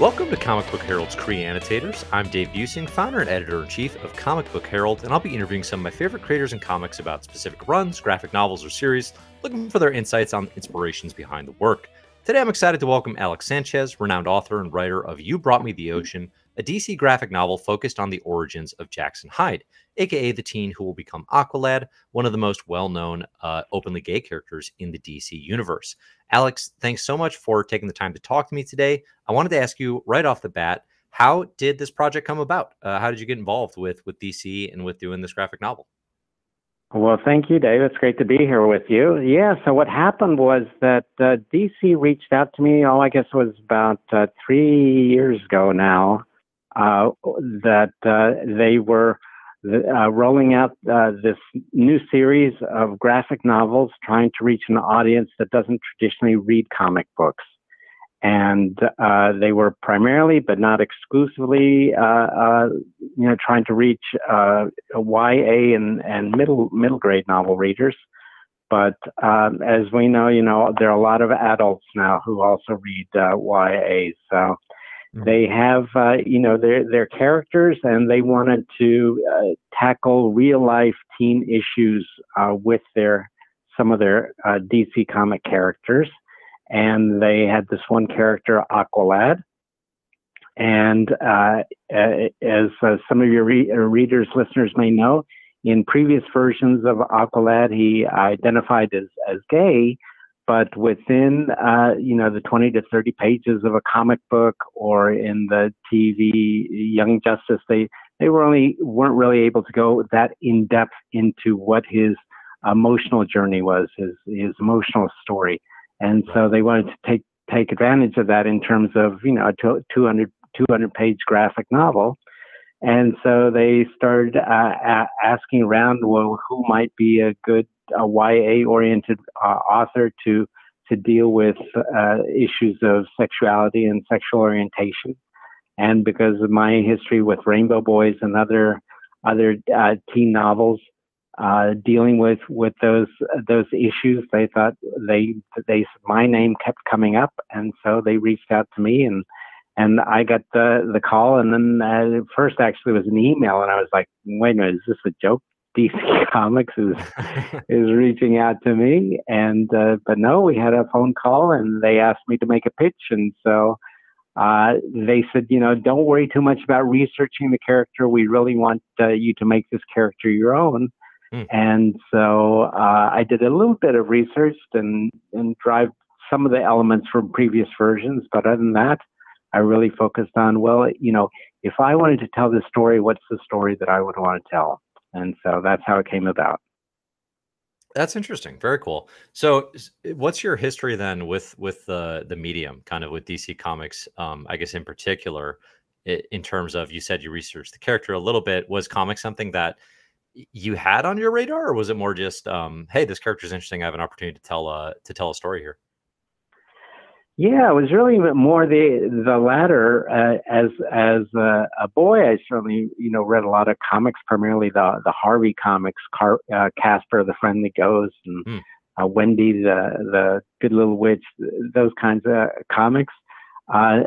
Welcome to Comic Book Herald's Cree Annotators. I'm Dave Buesing, founder and editor in chief of Comic Book Herald, and I'll be interviewing some of my favorite creators and comics about specific runs, graphic novels, or series, looking for their insights on inspirations behind the work. Today, I'm excited to welcome Alex Sanchez, renowned author and writer of You Brought Me the Ocean, a DC graphic novel focused on the origins of Jackson Hyde, aka the teen who will become Aqualad, one of the most well known uh, openly gay characters in the DC universe. Alex, thanks so much for taking the time to talk to me today. I wanted to ask you right off the bat, how did this project come about? Uh, how did you get involved with with DC and with doing this graphic novel? Well, thank you, Dave. It's great to be here with you. Yeah, so what happened was that uh, DC reached out to me, oh, I guess it was about uh, three years ago now, that uh, they were uh, rolling out uh, this new series of graphic novels trying to reach an audience that doesn't traditionally read comic books. And uh, they were primarily, but not exclusively, uh, uh, you know, trying to reach uh, YA and, and middle middle grade novel readers. But um, as we know, you know, there are a lot of adults now who also read YA. So. They have, uh, you know, their their characters, and they wanted to uh, tackle real life teen issues uh, with their some of their uh, DC comic characters. And they had this one character, Aqualad. And uh, as uh, some of your re- readers, listeners may know, in previous versions of Aqualad, he identified as, as gay, but within uh, you know the 20 to 30 pages of a comic book or in the TV Young Justice, they they were only weren't really able to go that in depth into what his emotional journey was, his his emotional story, and so they wanted to take take advantage of that in terms of you know a 200 200 page graphic novel. And so they started uh, asking around, well, who might be a good a YA-oriented uh, author to to deal with uh, issues of sexuality and sexual orientation. And because of my history with Rainbow Boys and other other uh, teen novels uh, dealing with with those those issues, they thought they they my name kept coming up, and so they reached out to me and. And I got the the call, and then uh, first actually was an email, and I was like, "Wait a minute, is this a joke? DC Comics is is reaching out to me, and uh, but no, we had a phone call, and they asked me to make a pitch, and so uh, they said, you know, don't worry too much about researching the character. We really want uh, you to make this character your own. Mm. And so uh, I did a little bit of research and and drive some of the elements from previous versions, but other than that, I really focused on well, you know, if I wanted to tell this story, what's the story that I would want to tell? And so that's how it came about. That's interesting. Very cool. So, what's your history then with with the the medium, kind of with DC Comics? Um, I guess in particular, in terms of you said you researched the character a little bit. Was comics something that you had on your radar, or was it more just, um, hey, this character is interesting. I have an opportunity to tell a to tell a story here. Yeah, it was really more the the latter. Uh, as as a, a, boy, I certainly you know read a lot of comics, primarily the the Harvey comics, Car, uh, Casper the Friendly Ghost, and mm. uh, Wendy the the Good Little Witch, those kinds of comics. Uh,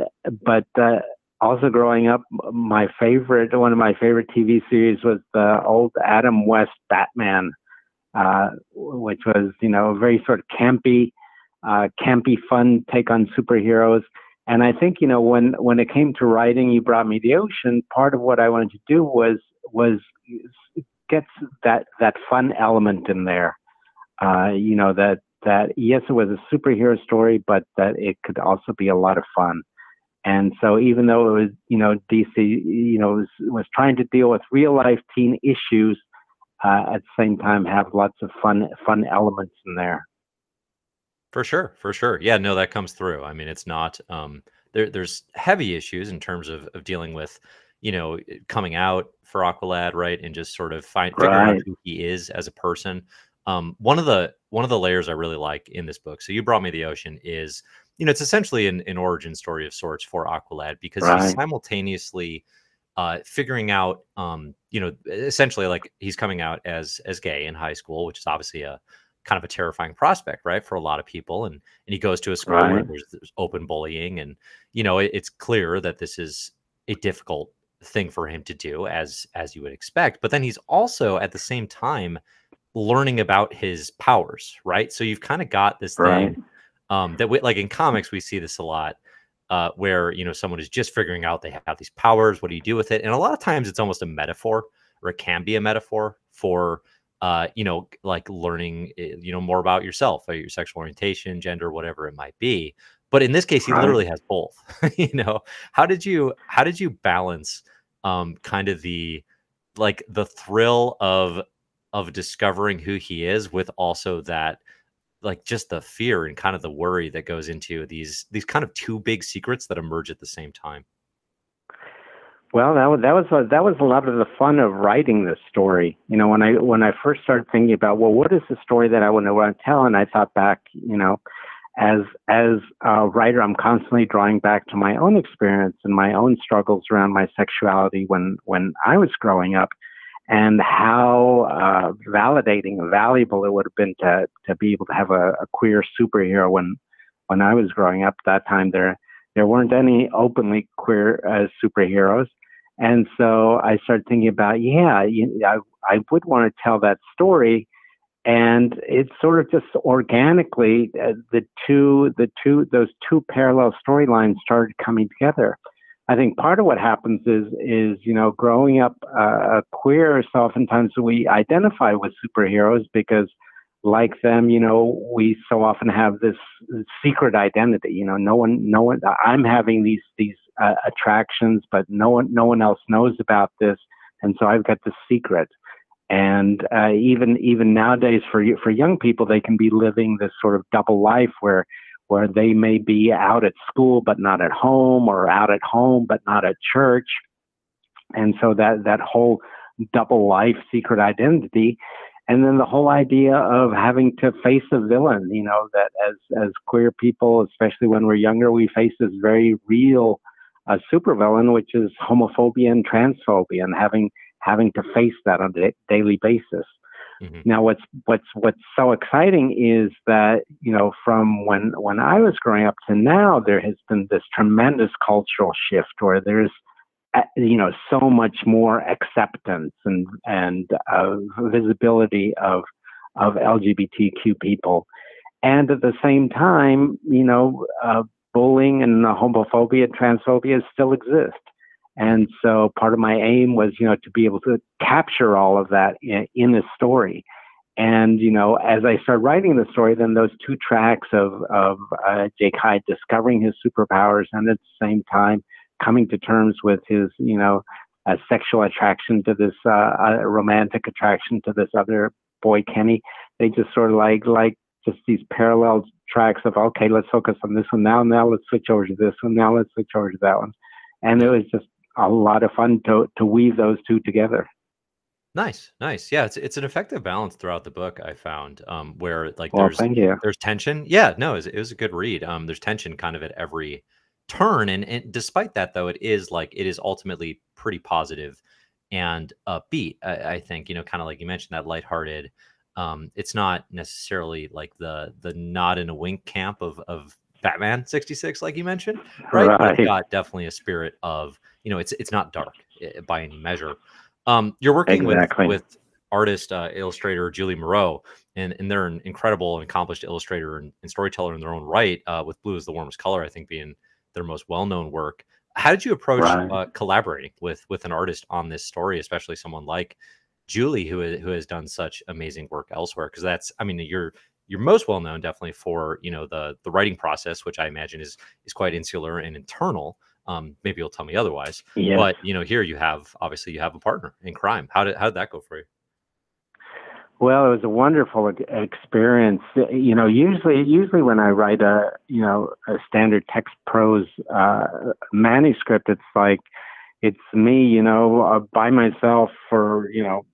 but uh, also growing up, my favorite one of my favorite TV series was the old Adam West Batman, uh, which was you know a very sort of campy uh, campy, fun take on superheroes. And I think you know when when it came to writing, you brought me the ocean. Part of what I wanted to do was was get that that fun element in there. Uh, you know that that yes, it was a superhero story, but that it could also be a lot of fun. And so even though it was you know DC you know was was trying to deal with real life teen issues, uh, at the same time have lots of fun fun elements in there. For sure, for sure. Yeah, no, that comes through. I mean, it's not um there there's heavy issues in terms of of dealing with, you know, eh, coming out for Aqualad, right? And just sort of find figuring out who he is as a person. Um one of the one of the layers I really like in this book, so you brought me the ocean, is you know, it's essentially an, an origin story of sorts for Aqualad because he's simultaneously uh figuring out um, you know, essentially like he's coming out as as gay in high school, which is obviously a kind of a terrifying prospect, right, for a lot of people. And and he goes to a school right. where there's, there's, open bullying, and you know it, it's clear that this is a difficult thing for him to do, as as you would expect. But then he's also at the same time learning about his powers, right? So you've kind of got this right. thing um, that we, like in comics we see this a lot. Uh, where you know someone is just figuring out they have these powers. What do you do with it? And a lot of times it's almost a metaphor, or it can be a metaphor for uh, you know, like learning, eh, you know, more about yourself, or your sexual orientation, gender, whatever it might be. But in this case, he right. literally has both. you know, how did you how did you balance um, kind of the like the thrill of of discovering who he is with also that like just the fear and kind of the worry that goes into these these kind of two big secrets that emerge at the same time well, that was that was a, that was a lot of the fun of writing this story. You know, when I when I first started thinking about, well, what is the story that I want to tell, and I thought back, you know, as as a writer, I'm constantly drawing back to my own experience and my own struggles around my sexuality when when I was growing up, and how uh, validating and valuable it would have been to to be able to have a, a queer superhero when when I was growing up. That time there there weren't any openly queer uh, superheroes and so I started thinking about, yeah, you, I, I would want to tell that story. And it sort of just organically, uh, the two, the two, those two parallel storylines started coming together. I think part of what happens is, is you know, growing up uh, queer, so oftentimes we identify with superheroes because, like them, you know, we so often have this secret identity. You know, no one, no one. I'm having these these uh, attractions, but no one no one else knows about this, and so I've got the secret. And uh, even even nowadays, for for young people, they can be living this sort of double life where where they may be out at school but not at home, or out at home but not at church, and so that that whole double life secret identity and then the whole idea of having to face a villain you know that as as queer people especially when we're younger we face this very real a supervillain, which is homophobia and transphobia, and having having to face that on a daily basis. Mm-hmm. Now, what's what's what's so exciting is that you know from when when I was growing up to now, there has been this tremendous cultural shift where there's uh, you know so much more acceptance and and uh, visibility of of LGBTQ people, and at the same time, you know, uh, bullying and homophobia transphobia still exist. And so part of my aim was, you know, to be able to capture all of that in, in a story. And, you know, as I started writing the story, then those two tracks of, of uh, Jake Hyde discovering his superpowers and at the same time coming to terms with his, you know, uh, sexual attraction to this, uh romantic attraction to this other boy, Kenny, they just sort of like, like just these parallel tracks of okay, let's focus on this one now. Now let's switch over to this one. Now let's switch over to that one. And it was just a lot of fun to to weave those two together. Nice, nice. Yeah, it's it's an effective balance throughout the book. I found um, where like well, there's there's tension. Yeah, no, it was, it was a good read. Um, there's tension kind of at every turn, and and despite that though, it is like it is ultimately pretty positive and upbeat. I, I think you know, kind of like you mentioned that lighthearted um, it's not necessarily like the the nod and a wink camp of of Batman 66, like you mentioned, right? right. But it's got definitely a spirit of, you know, it's it's not dark eh, by any measure. Um, you're working exactly. with with artist uh, illustrator Julie Maroh, and and they're an incredible and accomplished illustrator and, and storyteller in their own right. Uh, with Blue is the warmest color, I think, being their most well known work. How did you approach right. uh, collaborating with with an artist on this story, especially someone like Julie, who who has done such amazing work elsewhere. Because that's, I mean, you're you're most well known definitely for you know the the writing process, which I imagine is is quite insular and internal. Um, maybe you'll tell me otherwise. But you know, here you have obviously you have a partner in crime. How did how did that go for you? Well, it was a wonderful experience. You know, usually, usually when I write a, you know, a standard text prose uh, manuscript, it's like it's me, you know, uh, by myself for, you know,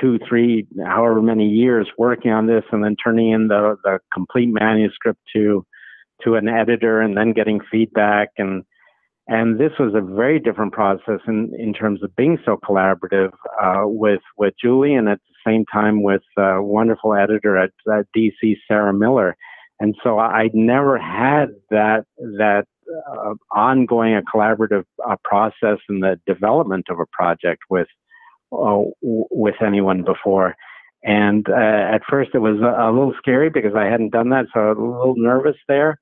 two, three, however many years working on this, and then turning in the the complete manuscript to to an editor, and then getting feedback, and And this was a very different process in, in terms of being so collaborative uh, with with Julie, and at the same time with a wonderful editor at, at DC, Sarah Miller. And so I never had that that uh, ongoing a collaborative uh, process in the development of a project with uh, with anyone before. And uh, at first, it was a, little scary because I hadn't done that, so a little nervous there.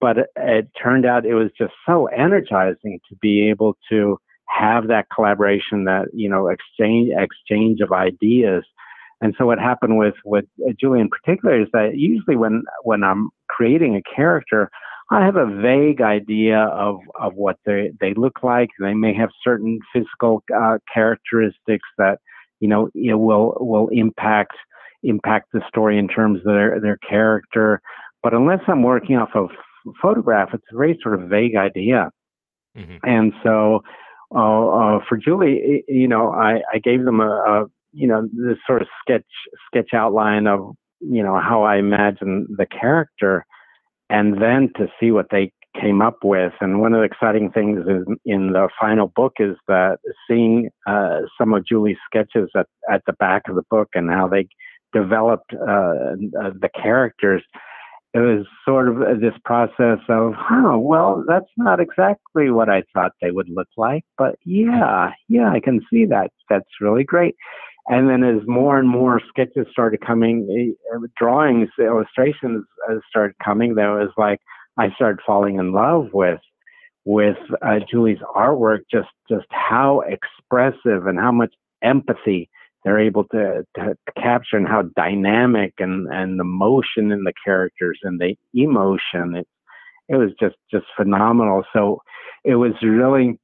But it, it turned out it was just so energizing to be able to have that collaboration, that you know, exchange exchange of ideas. And so what happened with with Julie in particular is that usually when when I'm creating a character, I have a vague idea of, of what they, they look like. They may have certain physical uh, characteristics that you know it will will impact impact the story in terms of their their character. But unless I'm working off of photograph, it's a very sort of vague idea. Mm-hmm. And so uh, uh, for Julie, you know, I, I gave them a, a you know this sort of sketch sketch outline of you know how I imagine the character and then to see what they came up with. And one of the exciting things in, in the final book is that seeing uh, some of Julie's sketches at, at the back of the book and how they developed uh, uh, the characters. It was sort of this process of, huh, well, that's not exactly what I thought they would look like, but yeah, yeah, I can see that. That's really great. And then as more and more sketches started coming, eh, drawings, illustrations uh, started coming, there was like I started falling in love with with uh, Julie's artwork. Just just how expressive and how much empathy they're able to, to capture, and how dynamic and and the motion in the characters and the emotion. It it was just just phenomenal. So it was really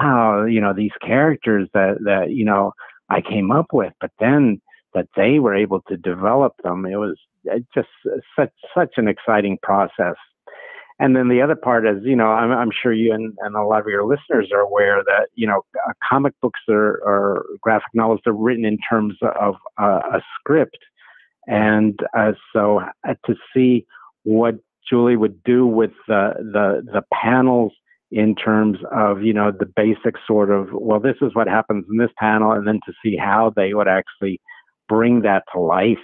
how you know these characters that that you know I came up with, but then that they were able to develop them. It was just such such an exciting process. And then the other part is, you know, I'm, I'm sure you and, and, a lot of your listeners are aware that, you know, uh, comic books are, or graphic novels are written in terms of uh, a script. And uh, so uh, to see what Julie would do with the, the, the panels in terms of you know the basic sort of well this is what happens in this panel and then to see how they would actually bring that to life.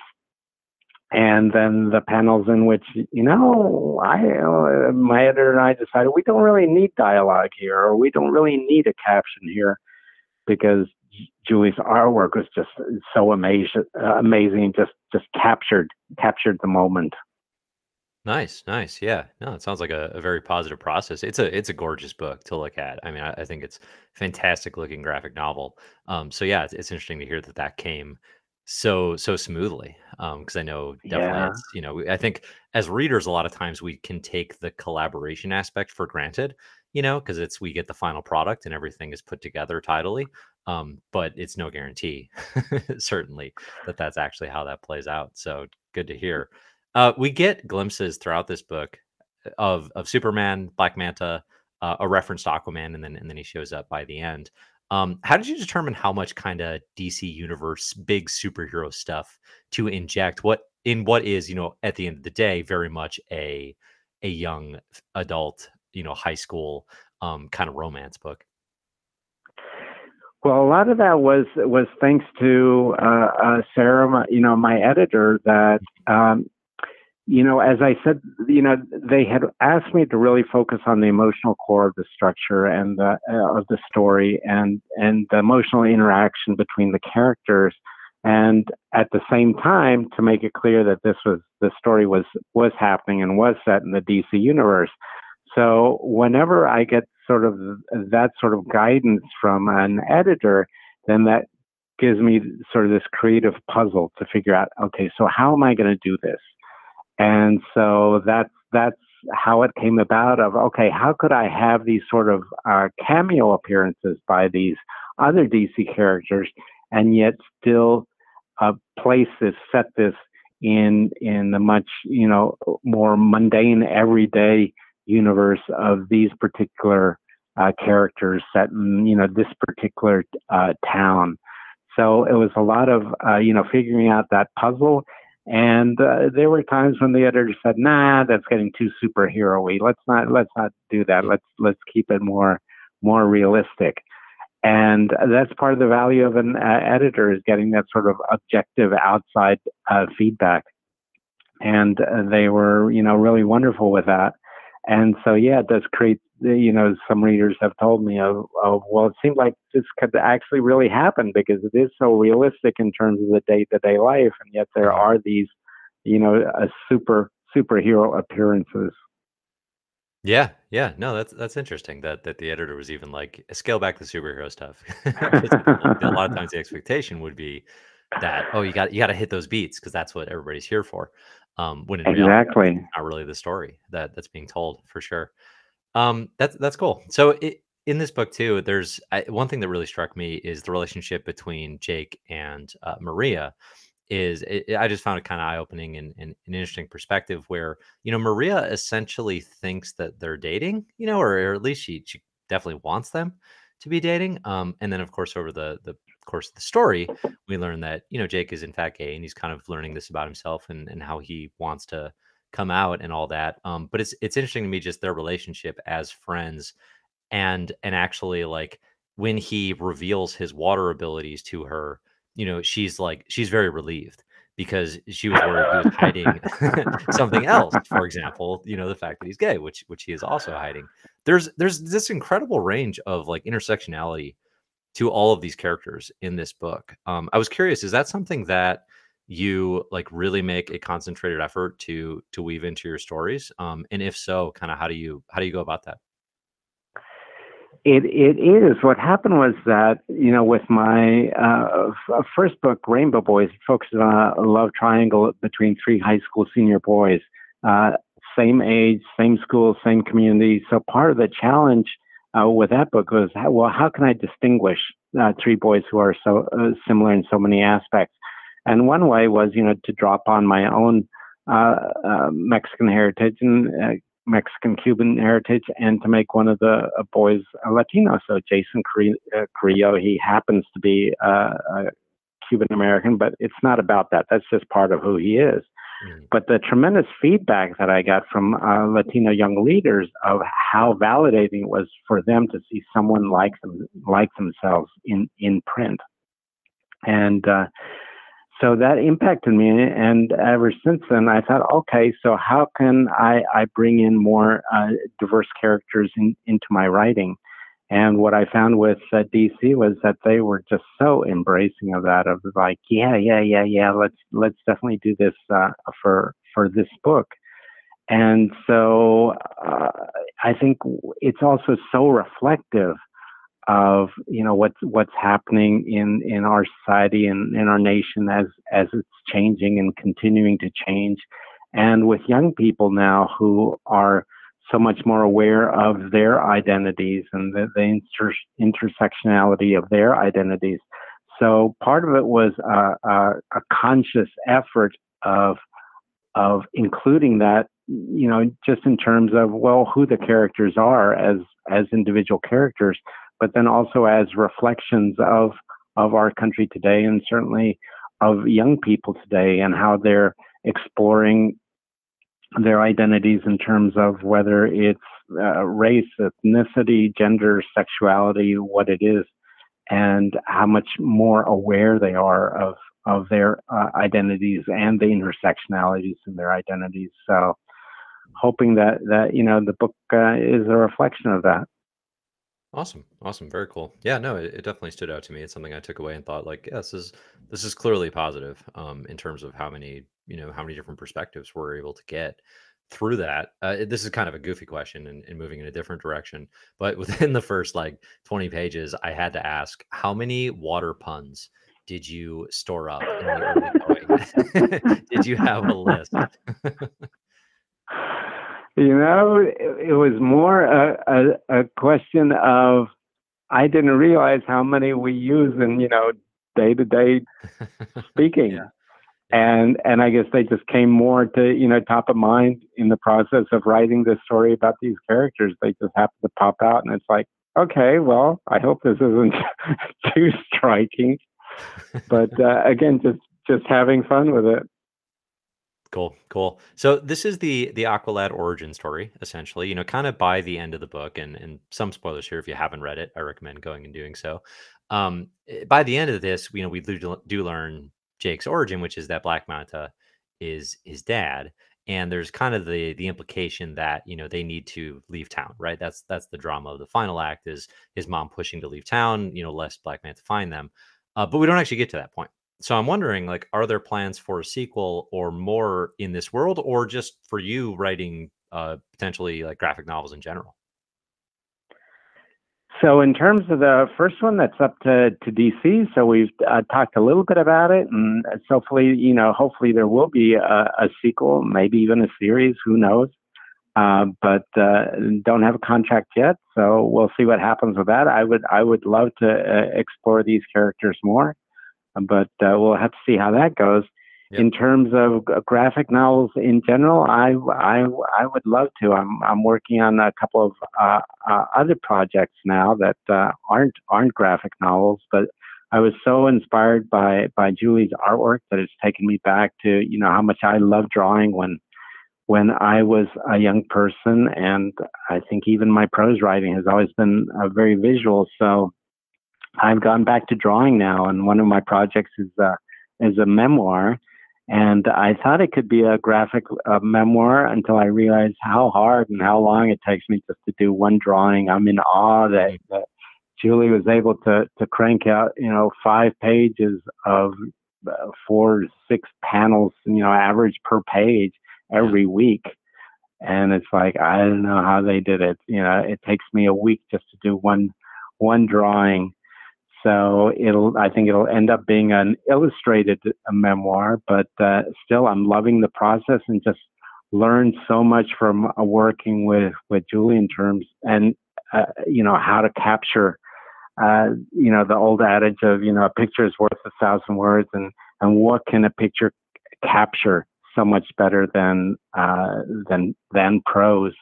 And then the panels in which you know i uh, my editor and i decided we don't really need dialogue here or we don't really need a caption here because julie's artwork was just so amazing amazing just just captured captured the moment Nice, nice. Yeah. No, it sounds like a, a very positive process. It's a it's a gorgeous book to look at. I mean, I, I think it's fantastic looking graphic novel. Um, so yeah, it's, it's interesting to hear that that came so so smoothly. Um, because I know definitely Yeah. it's you know I think as readers a lot of times we can take the collaboration aspect for granted. You know, because it's we get the final product and everything is put together tidily. Um, but it's no guarantee, certainly, that that's actually how that plays out. So good to hear. Uh, we get glimpses throughout this book uh, of of Superman, Black Manta, uh, a reference to Aquaman, and then and then he shows up by the end. Um, how did you determine how much kind of DC universe big superhero stuff to inject? What in what is you know at the end of the day very much a a young adult you know high school um, kind of romance book. Well, a lot of that was was thanks to uh, uh, Sarah, you know, my editor. That um, you know, as I said, you know, they had asked me to really focus on the emotional core of the structure and the, uh, of the story and and the emotional interaction between the characters, and at the same time to make it clear that this was the story was was happening and was set in the DC universe. So whenever I get sort of that sort of guidance from an editor, then that gives me sort of this creative puzzle to figure out, okay, so how am I going to do this? And so that's that's how it came about. Of okay, how could I have these sort of uh, cameo appearances by these other DC characters, and yet still uh, place this, set this in in the much you know more mundane, everyday universe of these particular uh, characters set in you know this particular uh, town. So it was a lot of uh, you know figuring out that puzzle And uh, there were times when the editor said, "Nah, that's getting too superhero-y. Let's not let's not do that. Let's let's keep it more more realistic." And that's part of the value of an uh, editor is getting that sort of objective outside uh, feedback. And uh, they were, you know, really wonderful with that. And so, yeah, it does create, you know, some readers have told me, of, oh, well, it seemed like this could actually really happen because it is so realistic in terms of the day to day life. And yet there are these, you know, uh, super, superhero appearances. Yeah, yeah, no, that's that's interesting that that the editor was even like scale back the superhero stuff. a lot of times the expectation would be that oh you got you got to hit those beats because that's what everybody's here for. Um, when in exactly reality, not really the story that that's being told for sure. Um, that's that's cool. So it, in this book too, there's I, one thing that really struck me is the relationship between Jake and uh, Maria. Is it, I just found it kind of eye opening and, and, an interesting perspective where you know Maria essentially thinks that they're dating, you know, or, or at least she she definitely wants them to be dating. Um, and then of course over the the course of the story, we learn that you know Jake is in fact gay, and he's kind of learning this about himself and and how he wants to come out and all that. Um, but it's it's interesting to me just their relationship as friends, and and actually like when he reveals his water abilities to her, you know, she's like she's very relieved because she was worried he was hiding something else. For example, you know, the fact that he's gay, which which he is also hiding. There's there's this incredible range of like intersectionality to all of these characters in this book. Um, I was curious, is that something that you like really make a concentrated effort to to weave into your stories? Um, and if so, kind of how do you how do you go about that? It it is. What happened was that you know with my uh, first book, Rainbow Boys, it focused on a love triangle between three high school senior boys, uh, same age, same school, same community. So part of the challenge uh, with that book was, how, well, how can I distinguish uh, three boys who are so uh, similar in so many aspects? And one way was, you know, to drop on my own uh, uh, Mexican heritage and uh, Mexican Cuban heritage, and to make one of the boys a Latino. So Jason Carrillo, he happens to be a Cuban American, but it's not about that. That's just part of who he is. Mm. But the tremendous feedback that I got from uh, Latino young leaders of how validating it was for them to see someone like them, like themselves in in print, and uh, so that impacted me. And ever since then, I thought, okay, so how can I I bring in more uh, diverse characters in, into my writing? And what I found with uh, DC was that they were just so embracing of that, of like, yeah, yeah, yeah, yeah, let's let's definitely do this uh, for for this book. And so uh, I think it's also so reflective of you know what's what's happening in in our society and in our nation as as it's changing and continuing to change, and with young people now who are so much more aware of their identities and the, the inter- intersectionality of their identities. So part of it was a, a, a conscious effort of of including that, you know, just in terms of well, who the characters are as as individual characters, but then also as reflections of of our country today, and certainly of young people today, and how they're exploring their identities in terms of whether it's uh, race, ethnicity, gender, sexuality, what it is, and how much more aware they are of of their uh, identities and the intersectionalities in their identities. So, hoping that that you know the book uh, is a reflection of that. Awesome. Awesome. Very cool. Yeah, no, it, it definitely stood out to me. It's something I took away and thought like, yeah, this is this is clearly positive um in terms of how many, you know, how many different perspectives we're able to get through that. Uh, this is kind of a goofy question and, and moving in a different direction, but within the first like 20 pages, I had to ask how many water puns did you store up in the early going? did you have a list? You know, it, was more a, a, a question of I didn't realize how many we use in you know day to day speaking. Yeah. And and I guess they just came more to you know top of mind in the process of writing this story about these characters. They just happened to pop out, and it's like, okay, well, I hope this isn't too striking. But uh, again, just just having fun with it. Cool, cool. So this is the the Aqualad origin story, essentially. You know, kind of by the end of the book, and and some spoilers here if you haven't read it. I recommend going and doing so. Um, eh, by the end of this, you know, we do, do learn Jake's origin, which is that Black Manta is his dad, and there's kind of the the implication that you know they need to leave town, right? That's that's the drama of the final act is his mom pushing to leave town, you know, lest Black Manta find them. Uh, but we don't actually get to that point so I'm wondering, like, are there plans for a sequel or more in this world, or just for you writing uh, potentially like graphic novels in general? So in terms of the first one, that's up to, to DC. So we've uh, talked a little bit about it, and hopefully, you know, hopefully there will be a, a sequel, maybe even a series. Who knows? Uh, but uh, don't have a contract yet, so we'll see what happens with that. I would I would love to uh, explore these characters more but uh, we'll have to see how that goes. Yep. In terms of graphic novels in general, I, I, I would love to. I'm, I'm working on a couple of uh, uh, other projects now that uh, aren't aren't graphic novels, but I was so inspired by by Julie's artwork that it's taken me back to you know how much I love drawing when when I was a young person, and I think even my prose writing has always been uh, very visual. So I've gone back to drawing now, and one of my projects is uh, is a memoir. And I thought it could be a graphic uh, memoir until I realized how hard and how long it takes me just to do one drawing. I'm in awe that, that Julie was able to to crank out, you know, five pages of uh, four six panels, you know, average per page every week. And it's like I don't know how they did it. You know, it takes me a week just to do one one drawing so it'll, I think it'll end up being an illustrated memoir, but uh, still, I'm loving the process and just learned so much from uh, working with with Julie in terms and uh, you know how to capture. Uh, you know the old adage of you know a picture is worth a thousand words, and and what can a picture capture so much better than uh, than than prose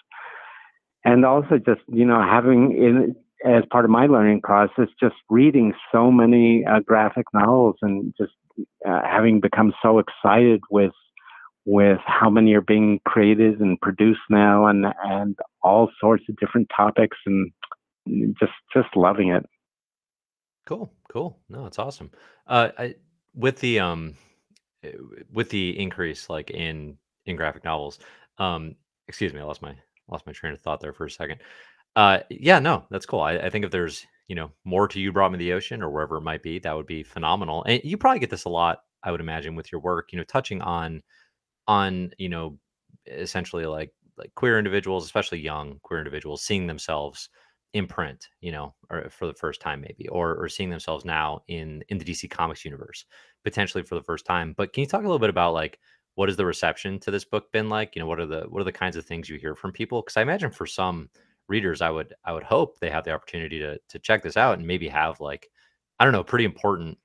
and also just you know having in as part of my learning process, just reading so many uh, graphic novels and just uh, having become so excited with with how many are being created and produced now, and and all sorts of different topics, and just just loving it. Cool, cool. No, it's awesome. Uh, I, with the um, eh, with the increase like in in graphic novels, um, excuse me, I lost my lost my train of thought there for a second. Uh, yeah, no, that's cool. I, I think if there's you know more to you brought me the ocean or wherever it might be, that would be phenomenal. And you probably get this a lot, I would imagine, with your work. You know, touching on on you know essentially like like queer individuals, especially young queer individuals, seeing themselves in print, you know, or for the first time maybe, or or seeing themselves now in in the DC Comics universe, potentially for the first time. But can you talk a little bit about like what has the reception to this book been like? You know, what are the what are the kinds of things you hear from people? Because I imagine for some readers, I would I would hope they have the opportunity to to check this out and maybe have like I don't know, pretty important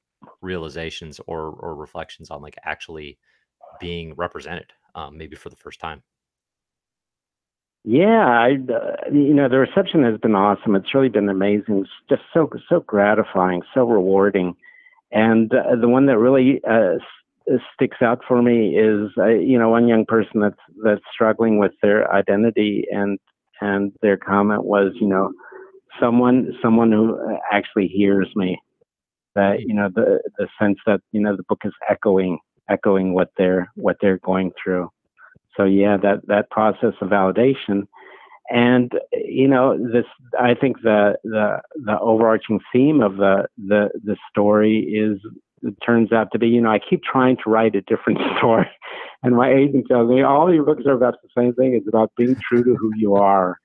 realizations or or reflections on like actually being represented, um, maybe for the first time. Yeah, I, uh, you know, the reception has been awesome. It's really been amazing. It's just so so gratifying, so rewarding, and uh, the one that really uh, sticks out for me is, uh, you know, one young person that's that's struggling with their identity and and their comment was, you know, someone someone who actually hears me. That you know the the sense that you know the book is echoing echoing what they're what they're going through. So yeah, that that process of validation, and you know this. I think the the the overarching theme of the the the story is it turns out to be, you know, I keep trying to write a different story. And my agent tells me all your books are about the same thing. It's about being true to who you are.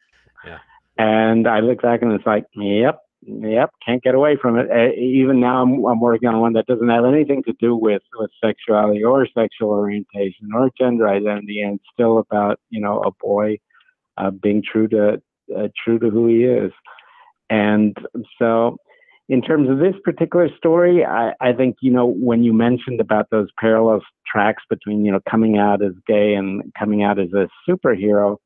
Yeah. And I look back and it's like, yep, yep, can't get away from it. Even now, I'm, I'm working on one that doesn't have anything to do with with sexuality or sexual orientation or gender identity, and it's still about you know a boy uh, being true to uh, true to who he is. And so in terms of this particular story, I, I, think, you know, when you mentioned about those parallel tracks between, you know, coming out as gay and coming out as a superhero,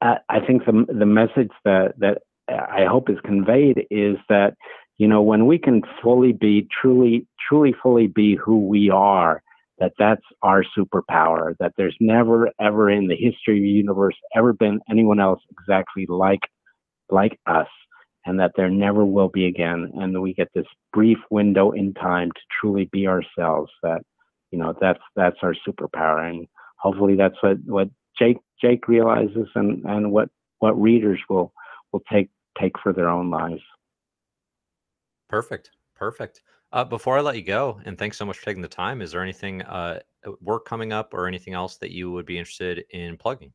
I, I think the, the message that, that I hope is conveyed is that, you know, when we can fully be, truly, truly fully be who we are, that that's our superpower, that there's never, ever in the history of the universe ever been anyone else exactly like, like us, and that there never will be again. And we get this brief window in time to truly be ourselves. That, you know, that's, that's our superpower. And hopefully that's what, what Jake, Jake realizes and, and what, what readers will, will take, take for their own lives. Perfect. Perfect. Uh, before I let you go, and thanks so much for taking the time, is there anything uh, work coming up or anything else that you would be interested in plugging?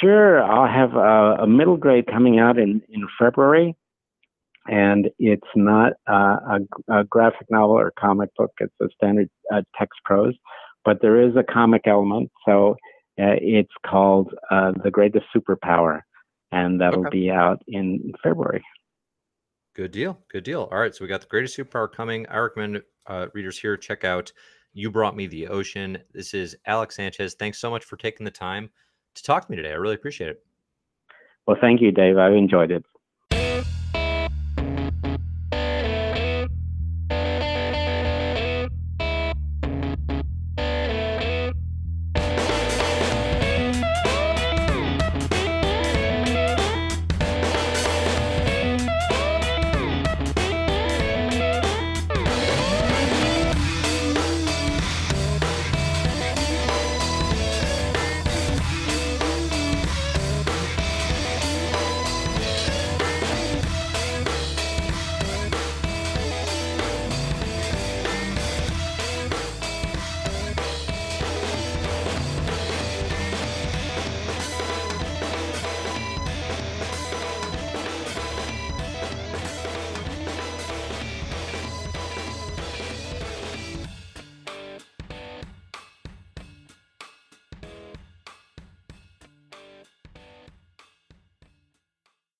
Sure. I'll have a, a middle grade coming out in, in February, and it's not uh, a, a, graphic novel or comic book, it's a standard uh, text prose, but there is a comic element. So uh, it's called uh, The Greatest Superpower, and that'll okay. be out in February. Good deal. Good deal. All right. So we got the greatest superpower coming. I recommend uh, readers here check out You Brought Me the Ocean. This is Alex Sanchez. Thanks so much for taking the time to talk to me today. I really appreciate it. Well, thank you, Dave. I've enjoyed it.